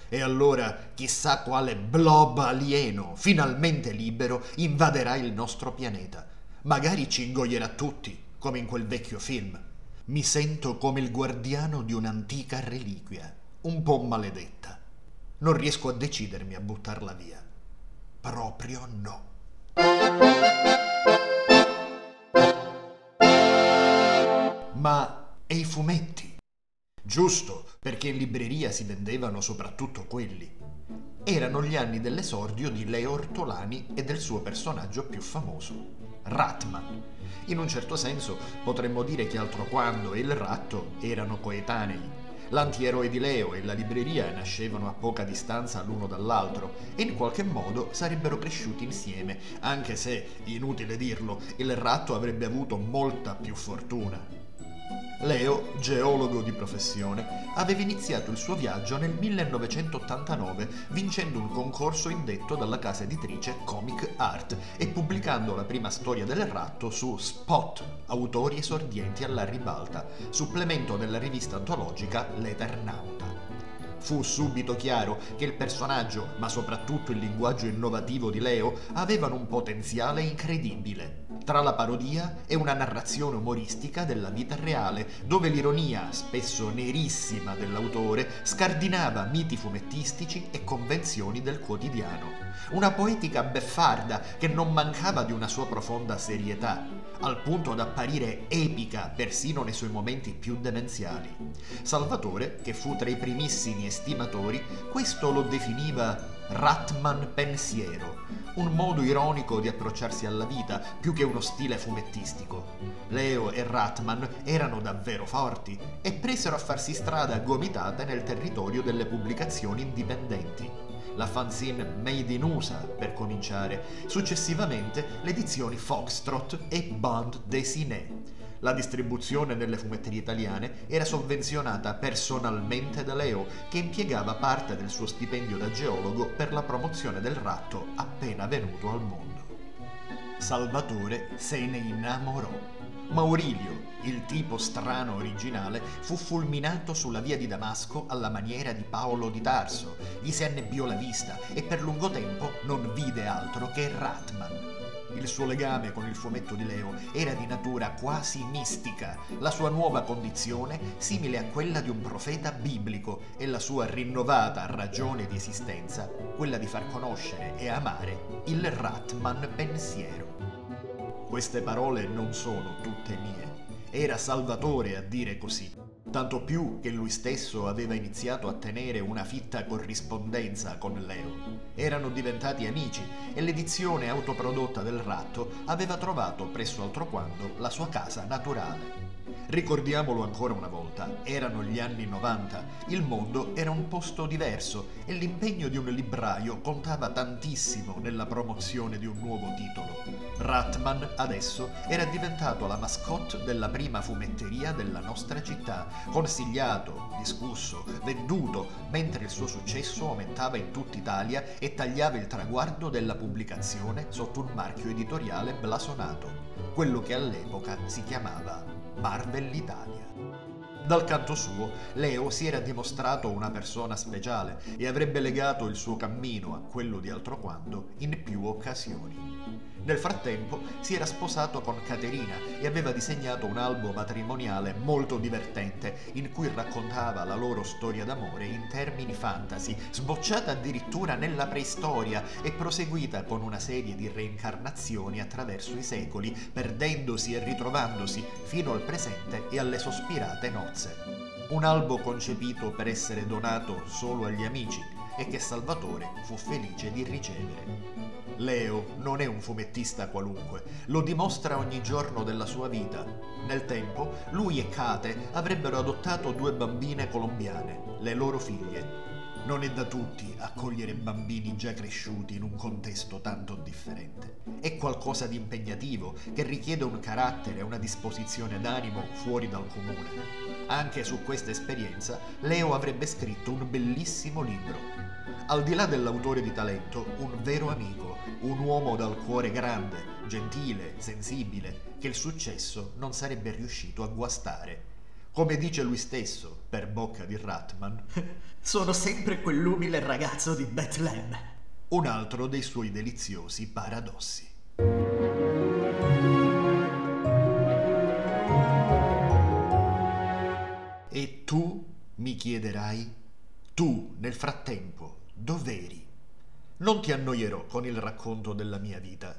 E allora chissà quale blob alieno, finalmente libero, invaderà il nostro pianeta. Magari ci ingoierà tutti, come in quel vecchio film. Mi sento come il guardiano di un'antica reliquia, un po' maledetta. Non riesco a decidermi a buttarla via. Proprio no. Ma e i fumetti? Giusto, perché in libreria si vendevano soprattutto quelli. Erano gli anni dell'esordio di Leo Ortolani e del suo personaggio più famoso, Ratman. In un certo senso potremmo dire che altro quando e il ratto erano coetanei. L'antieroe di Leo e la libreria nascevano a poca distanza l'uno dall'altro e in qualche modo sarebbero cresciuti insieme, anche se, inutile dirlo, il ratto avrebbe avuto molta più fortuna. Leo, geologo di professione, aveva iniziato il suo viaggio nel 1989 vincendo un concorso indetto dalla casa editrice Comic Art e pubblicando la prima storia del ratto su Spot, autori esordienti alla ribalta, supplemento della rivista antologica L'Eternauta. Fu subito chiaro che il personaggio, ma soprattutto il linguaggio innovativo di Leo, avevano un potenziale incredibile tra la parodia e una narrazione umoristica della vita reale, dove l'ironia, spesso nerissima dell'autore, scardinava miti fumettistici e convenzioni del quotidiano. Una poetica beffarda che non mancava di una sua profonda serietà, al punto da apparire epica persino nei suoi momenti più demenziali. Salvatore, che fu tra i primissimi estimatori, questo lo definiva Ratman pensiero, un modo ironico di approcciarsi alla vita più che uno stile fumettistico. Leo e Ratman erano davvero forti e presero a farsi strada gomitate nel territorio delle pubblicazioni indipendenti. La fanzine Made in USA, per cominciare, successivamente le edizioni Foxtrot e Bond Dessiné la distribuzione nelle fumetterie italiane era sovvenzionata personalmente da Leo, che impiegava parte del suo stipendio da geologo per la promozione del ratto appena venuto al mondo. Salvatore se ne innamorò. Maurilio, il tipo strano originale, fu fulminato sulla via di Damasco alla maniera di Paolo di Tarso, gli si annebbiò la vista e per lungo tempo non vide altro che Ratman, il suo legame con il fumetto di Leo era di natura quasi mistica, la sua nuova condizione simile a quella di un profeta biblico e la sua rinnovata ragione di esistenza, quella di far conoscere e amare il Ratman pensiero. Queste parole non sono tutte mie. Era Salvatore a dire così tanto più che lui stesso aveva iniziato a tenere una fitta corrispondenza con Leo. Erano diventati amici e l'edizione autoprodotta del ratto aveva trovato presso altro quando la sua casa naturale. Ricordiamolo ancora una volta, erano gli anni 90, il mondo era un posto diverso e l'impegno di un libraio contava tantissimo nella promozione di un nuovo titolo. Ratman adesso era diventato la mascotte della prima fumetteria della nostra città, consigliato, discusso, venduto, mentre il suo successo aumentava in tutta Italia e tagliava il traguardo della pubblicazione sotto un marchio editoriale blasonato, quello che all'epoca si chiamava Marvel Italia. Dal canto suo, Leo si era dimostrato una persona speciale e avrebbe legato il suo cammino a quello di altro quando in più occasioni. Nel frattempo si era sposato con Caterina e aveva disegnato un albo matrimoniale molto divertente in cui raccontava la loro storia d'amore in termini fantasy, sbocciata addirittura nella preistoria e proseguita con una serie di reincarnazioni attraverso i secoli, perdendosi e ritrovandosi fino al presente e alle sospirate nozze. Un albo concepito per essere donato solo agli amici e che Salvatore fu felice di ricevere. Leo non è un fumettista qualunque, lo dimostra ogni giorno della sua vita. Nel tempo, lui e Kate avrebbero adottato due bambine colombiane, le loro figlie. Non è da tutti accogliere bambini già cresciuti in un contesto tanto differente. È qualcosa di impegnativo che richiede un carattere e una disposizione d'animo fuori dal comune. Anche su questa esperienza Leo avrebbe scritto un bellissimo libro, al di là dell'autore di talento, un vero amico, un uomo dal cuore grande, gentile, sensibile, che il successo non sarebbe riuscito a guastare. Come dice lui stesso, per bocca di Ratman, sono sempre quell'umile ragazzo di Bethlehem. Un altro dei suoi deliziosi paradossi. E tu mi chiederai, tu nel frattempo dov'eri? Non ti annoierò con il racconto della mia vita.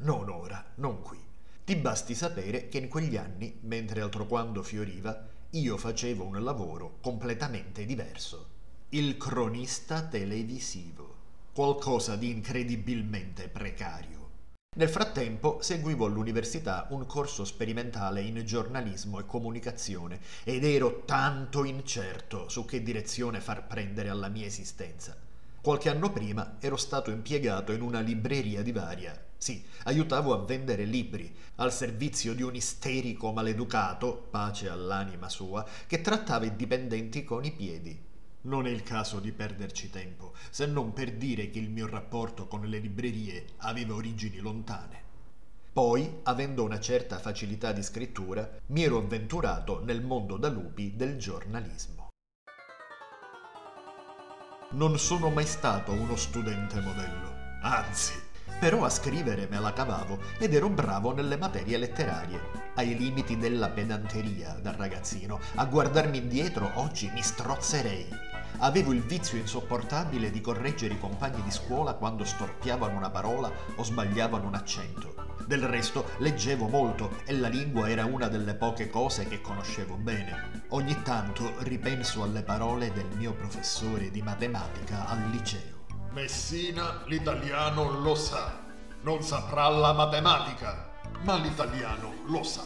Non ora, non qui. Ti basti sapere che in quegli anni, mentre altro quando fioriva, io facevo un lavoro completamente diverso. Il cronista televisivo. Qualcosa di incredibilmente precario. Nel frattempo seguivo all'università un corso sperimentale in giornalismo e comunicazione ed ero tanto incerto su che direzione far prendere alla mia esistenza. Qualche anno prima ero stato impiegato in una libreria di Varia. Sì, aiutavo a vendere libri, al servizio di un isterico maleducato, pace all'anima sua, che trattava i dipendenti con i piedi. Non è il caso di perderci tempo, se non per dire che il mio rapporto con le librerie aveva origini lontane. Poi, avendo una certa facilità di scrittura, mi ero avventurato nel mondo da lupi del giornalismo. Non sono mai stato uno studente modello, anzi, però a scrivere me la cavavo ed ero bravo nelle materie letterarie, ai limiti della pedanteria da ragazzino. A guardarmi indietro oggi mi strozzerei. Avevo il vizio insopportabile di correggere i compagni di scuola quando storpiavano una parola o sbagliavano un accento. Del resto leggevo molto e la lingua era una delle poche cose che conoscevo bene. Ogni tanto ripenso alle parole del mio professore di matematica al liceo. Messina l'italiano lo sa. Non saprà la matematica, ma l'italiano lo sa.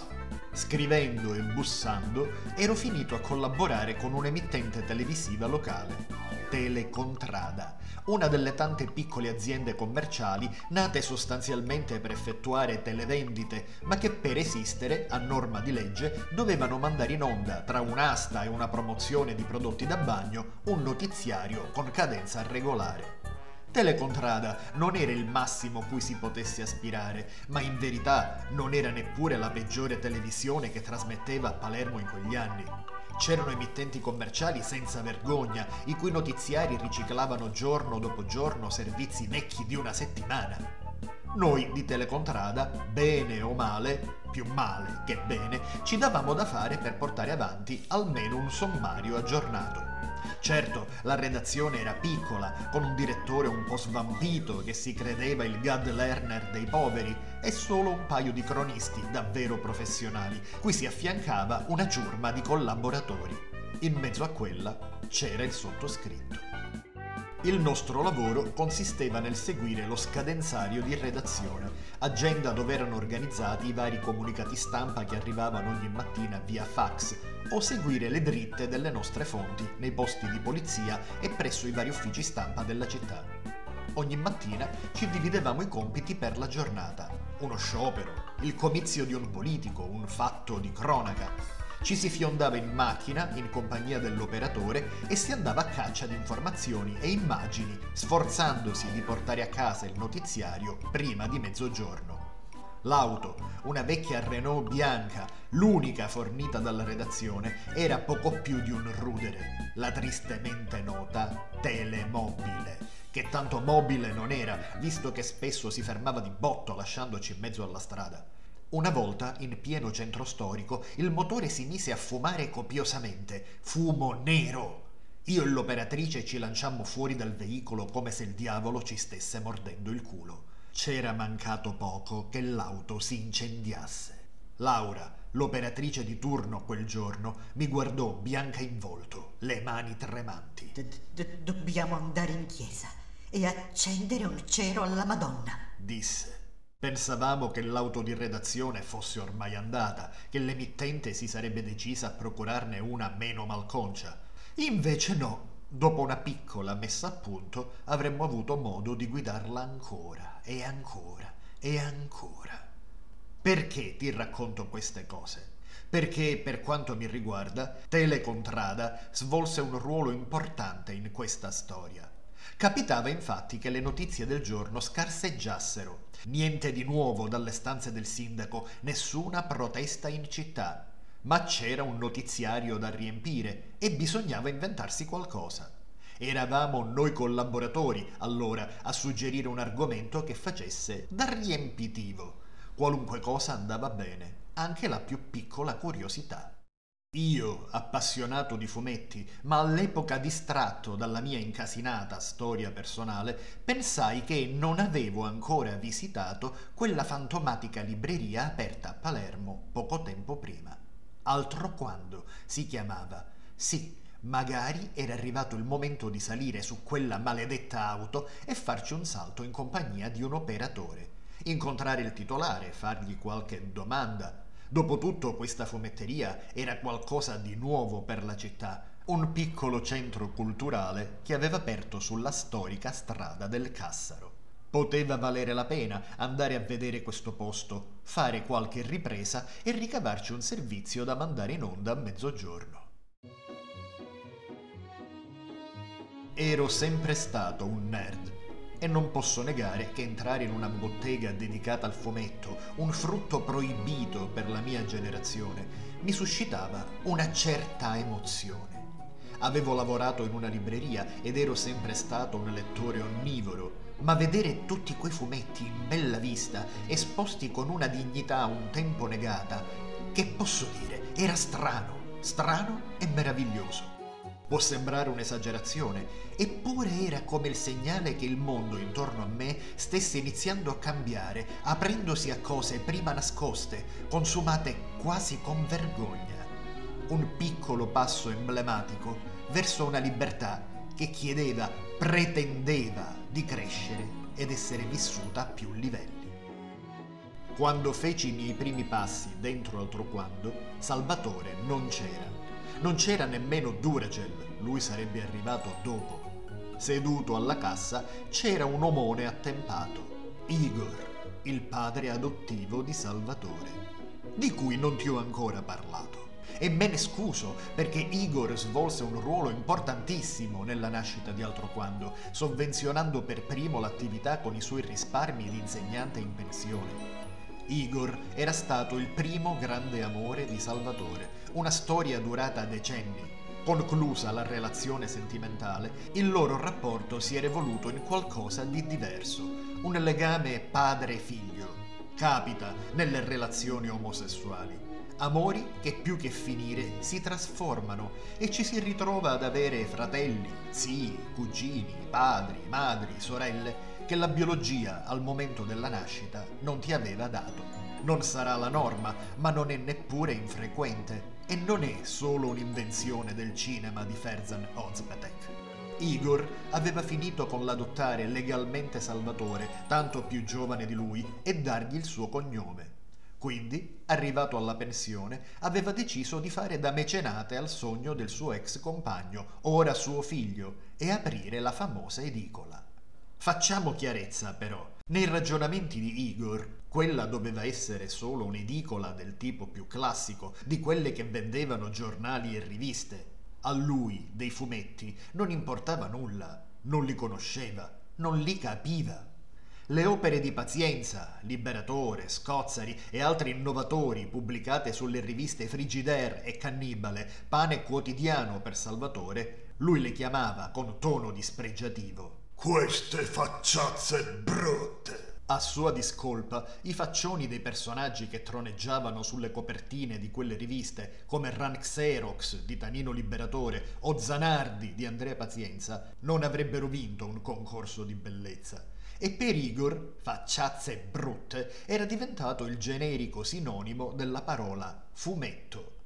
Scrivendo e bussando ero finito a collaborare con un'emittente televisiva locale, Telecontrada, una delle tante piccole aziende commerciali nate sostanzialmente per effettuare televendite, ma che per esistere, a norma di legge, dovevano mandare in onda, tra un'asta e una promozione di prodotti da bagno, un notiziario con cadenza regolare. Telecontrada non era il massimo cui si potesse aspirare, ma in verità non era neppure la peggiore televisione che trasmetteva a Palermo in quegli anni. C'erano emittenti commerciali senza vergogna, i cui notiziari riciclavano giorno dopo giorno servizi vecchi di una settimana. Noi di Telecontrada, bene o male, più male che bene, ci davamo da fare per portare avanti almeno un sommario aggiornato. Certo, la redazione era piccola, con un direttore un po' svampito che si credeva il God Lerner dei poveri e solo un paio di cronisti davvero professionali, cui si affiancava una ciurma di collaboratori. In mezzo a quella c'era il sottoscritto. Il nostro lavoro consisteva nel seguire lo scadenzario di redazione, agenda dove erano organizzati i vari comunicati stampa che arrivavano ogni mattina via fax, o seguire le dritte delle nostre fonti nei posti di polizia e presso i vari uffici stampa della città. Ogni mattina ci dividevamo i compiti per la giornata. Uno sciopero, il comizio di un politico, un fatto di cronaca, ci si fiondava in macchina in compagnia dell'operatore e si andava a caccia di informazioni e immagini, sforzandosi di portare a casa il notiziario prima di mezzogiorno. L'auto, una vecchia Renault bianca, l'unica fornita dalla redazione, era poco più di un rudere, la tristemente nota telemobile, che tanto mobile non era, visto che spesso si fermava di botto lasciandoci in mezzo alla strada. Una volta, in pieno centro storico, il motore si mise a fumare copiosamente, fumo nero. Io e l'operatrice ci lanciammo fuori dal veicolo come se il diavolo ci stesse mordendo il culo. C'era mancato poco che l'auto si incendiasse. Laura, l'operatrice di turno quel giorno, mi guardò bianca in volto, le mani tremanti. Dobbiamo andare in chiesa e accendere un cero alla Madonna, disse. Pensavamo che l'auto di redazione fosse ormai andata, che l'emittente si sarebbe decisa a procurarne una meno malconcia. Invece no, dopo una piccola messa a punto avremmo avuto modo di guidarla ancora e ancora e ancora. Perché ti racconto queste cose? Perché, per quanto mi riguarda, Telecontrada svolse un ruolo importante in questa storia. Capitava infatti che le notizie del giorno scarseggiassero Niente di nuovo dalle stanze del sindaco, nessuna protesta in città. Ma c'era un notiziario da riempire e bisognava inventarsi qualcosa. Eravamo noi collaboratori, allora, a suggerire un argomento che facesse da riempitivo. Qualunque cosa andava bene, anche la più piccola curiosità. Io, appassionato di fumetti, ma all'epoca distratto dalla mia incasinata storia personale, pensai che non avevo ancora visitato quella fantomatica libreria aperta a Palermo poco tempo prima. Altro quando si chiamava. Sì, magari era arrivato il momento di salire su quella maledetta auto e farci un salto in compagnia di un operatore, incontrare il titolare, fargli qualche domanda Dopotutto questa fumetteria era qualcosa di nuovo per la città. un piccolo centro culturale che aveva aperto sulla storica strada del Cassaro. Poteva valere la pena andare a vedere questo posto, fare qualche ripresa e ricavarci un servizio da mandare in onda a mezzogiorno. Ero sempre stato un nerd e non posso negare che entrare in una bottega dedicata al fumetto, un frutto proibito per la mia generazione, mi suscitava una certa emozione. Avevo lavorato in una libreria ed ero sempre stato un lettore onnivoro, ma vedere tutti quei fumetti in bella vista, esposti con una dignità un tempo negata, che posso dire, era strano, strano e meraviglioso. Può sembrare un'esagerazione, eppure era come il segnale che il mondo intorno a me stesse iniziando a cambiare, aprendosi a cose prima nascoste, consumate quasi con vergogna. Un piccolo passo emblematico verso una libertà che chiedeva, pretendeva di crescere ed essere vissuta a più livelli. Quando feci i miei primi passi dentro altro quando, Salvatore non c'era non c'era nemmeno Duracell, lui sarebbe arrivato dopo. Seduto alla cassa c'era un omone attempato, Igor, il padre adottivo di Salvatore, di cui non ti ho ancora parlato. E me ne scuso perché Igor svolse un ruolo importantissimo nella nascita di Altro Quando, sovvenzionando per primo l'attività con i suoi risparmi di insegnante in pensione. Igor era stato il primo grande amore di Salvatore, una storia durata decenni. Conclusa la relazione sentimentale, il loro rapporto si era evoluto in qualcosa di diverso, un legame padre-figlio. Capita nelle relazioni omosessuali. Amori che più che finire si trasformano e ci si ritrova ad avere fratelli, zii, cugini, padri, madri, sorelle che la biologia al momento della nascita non ti aveva dato. Non sarà la norma, ma non è neppure infrequente e non è solo un'invenzione del cinema di Ferzan Ozpetek. Igor aveva finito con l'adottare legalmente Salvatore, tanto più giovane di lui, e dargli il suo cognome. Quindi, arrivato alla pensione, aveva deciso di fare da mecenate al sogno del suo ex compagno, ora suo figlio, e aprire la famosa edicola. Facciamo chiarezza, però. Nei ragionamenti di Igor, quella doveva essere solo un'edicola del tipo più classico, di quelle che vendevano giornali e riviste. A lui, dei fumetti, non importava nulla, non li conosceva, non li capiva. Le opere di Pazienza, Liberatore, Scozzari e altri innovatori pubblicate sulle riviste Frigidaire e Cannibale, pane quotidiano per Salvatore, lui le chiamava con tono dispregiativo queste facciazze brutte. A sua discolpa, i faccioni dei personaggi che troneggiavano sulle copertine di quelle riviste, come Ran Xerox di Tanino Liberatore o Zanardi di Andrea Pazienza, non avrebbero vinto un concorso di bellezza. E per Igor, facciazze brutte, era diventato il generico sinonimo della parola fumetto.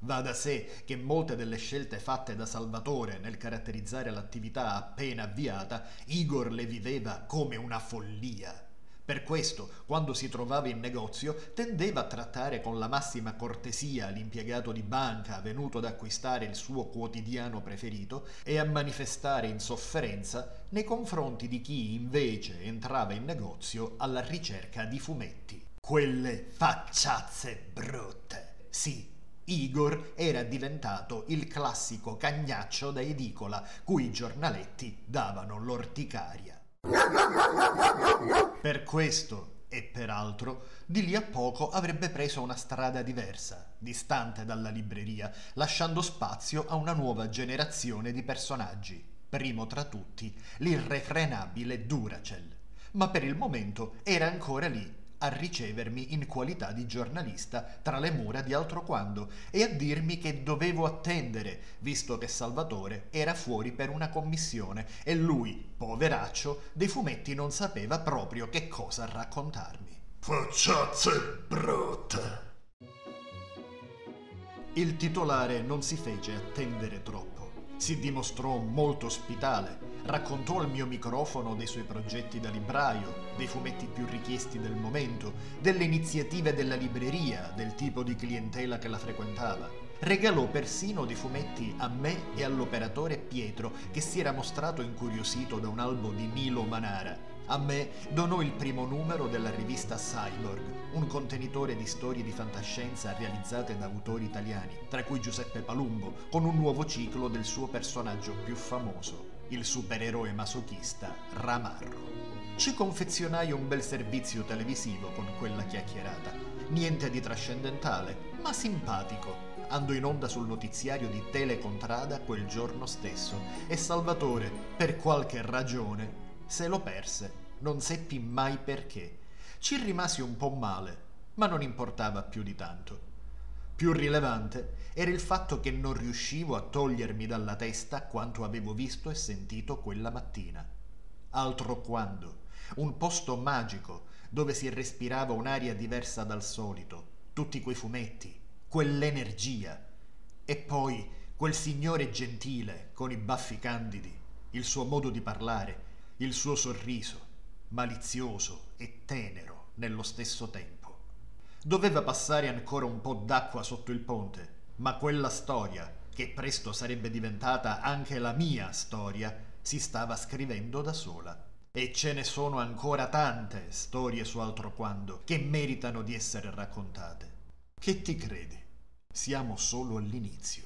Va da sé che molte delle scelte fatte da Salvatore nel caratterizzare l'attività appena avviata, Igor le viveva come una follia. Per questo, quando si trovava in negozio, tendeva a trattare con la massima cortesia l'impiegato di banca venuto ad acquistare il suo quotidiano preferito e a manifestare insofferenza nei confronti di chi invece entrava in negozio alla ricerca di fumetti. Quelle facciazze brutte. Sì, Igor era diventato il classico cagnaccio da edicola cui i giornaletti davano l'orticaria. Per questo e peraltro di lì a poco avrebbe preso una strada diversa, distante dalla libreria, lasciando spazio a una nuova generazione di personaggi, primo tra tutti l'irrefrenabile Duracell. Ma per il momento era ancora lì a ricevermi in qualità di giornalista tra le mura di altro quando e a dirmi che dovevo attendere, visto che Salvatore era fuori per una commissione e lui, poveraccio, dei fumetti non sapeva proprio che cosa raccontarmi. Facciazze brutte! Il titolare non si fece attendere troppo. Si dimostrò molto ospitale, raccontò al mio microfono dei suoi progetti da libraio, dei fumetti più richiesti del momento, delle iniziative della libreria, del tipo di clientela che la frequentava. Regalò persino dei fumetti a me e all'operatore Pietro, che si era mostrato incuriosito da un albo di Nilo Manara. A me donò il primo numero della rivista Cyborg, un contenitore di storie di fantascienza realizzate da autori italiani, tra cui Giuseppe Palumbo, con un nuovo ciclo del suo personaggio più famoso, il supereroe masochista Ramarro. Ci confezionai un bel servizio televisivo con quella chiacchierata. Niente di trascendentale, ma simpatico. Andò in onda sul notiziario di Telecontrada quel giorno stesso e Salvatore, per qualche ragione, se lo perse, non seppi mai perché. Ci rimasi un po' male, ma non importava più di tanto. Più rilevante era il fatto che non riuscivo a togliermi dalla testa quanto avevo visto e sentito quella mattina. Altro quando. Un posto magico dove si respirava un'aria diversa dal solito, tutti quei fumetti, quell'energia. E poi quel signore gentile con i baffi candidi, il suo modo di parlare, il suo sorriso, malizioso e tenero nello stesso tempo. Doveva passare ancora un po' d'acqua sotto il ponte, ma quella storia, che presto sarebbe diventata anche la mia storia, si stava scrivendo da sola. E ce ne sono ancora tante storie su altro quando che meritano di essere raccontate. Che ti credi? Siamo solo all'inizio.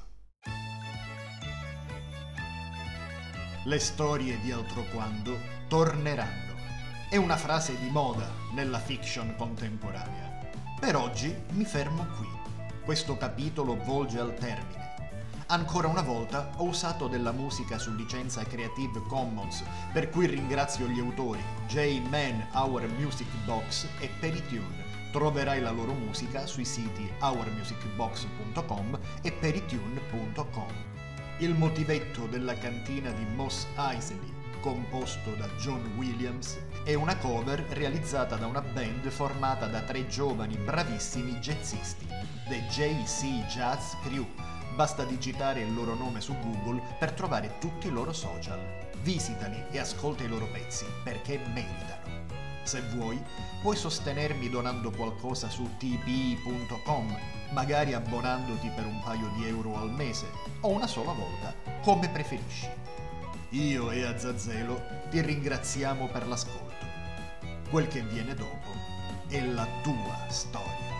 Le storie di altro quando torneranno. È una frase di moda nella fiction contemporanea. Per oggi mi fermo qui. Questo capitolo volge al termine. Ancora una volta ho usato della musica su licenza Creative Commons, per cui ringrazio gli autori J-Man Our Music Box e Peritune. Troverai la loro musica sui siti ourmusicbox.com e peritune.com il motivetto della cantina di Moss Eisley, composto da John Williams, è una cover realizzata da una band formata da tre giovani bravissimi jazzisti, The JC Jazz Crew. Basta digitare il loro nome su Google per trovare tutti i loro social. Visitali e ascolta i loro pezzi perché meritano. Se vuoi, puoi sostenermi donando qualcosa su tpi.com, magari abbonandoti per un paio di euro al mese o una sola volta, come preferisci. Io e Azazzelo ti ringraziamo per l'ascolto. Quel che viene dopo è la tua storia.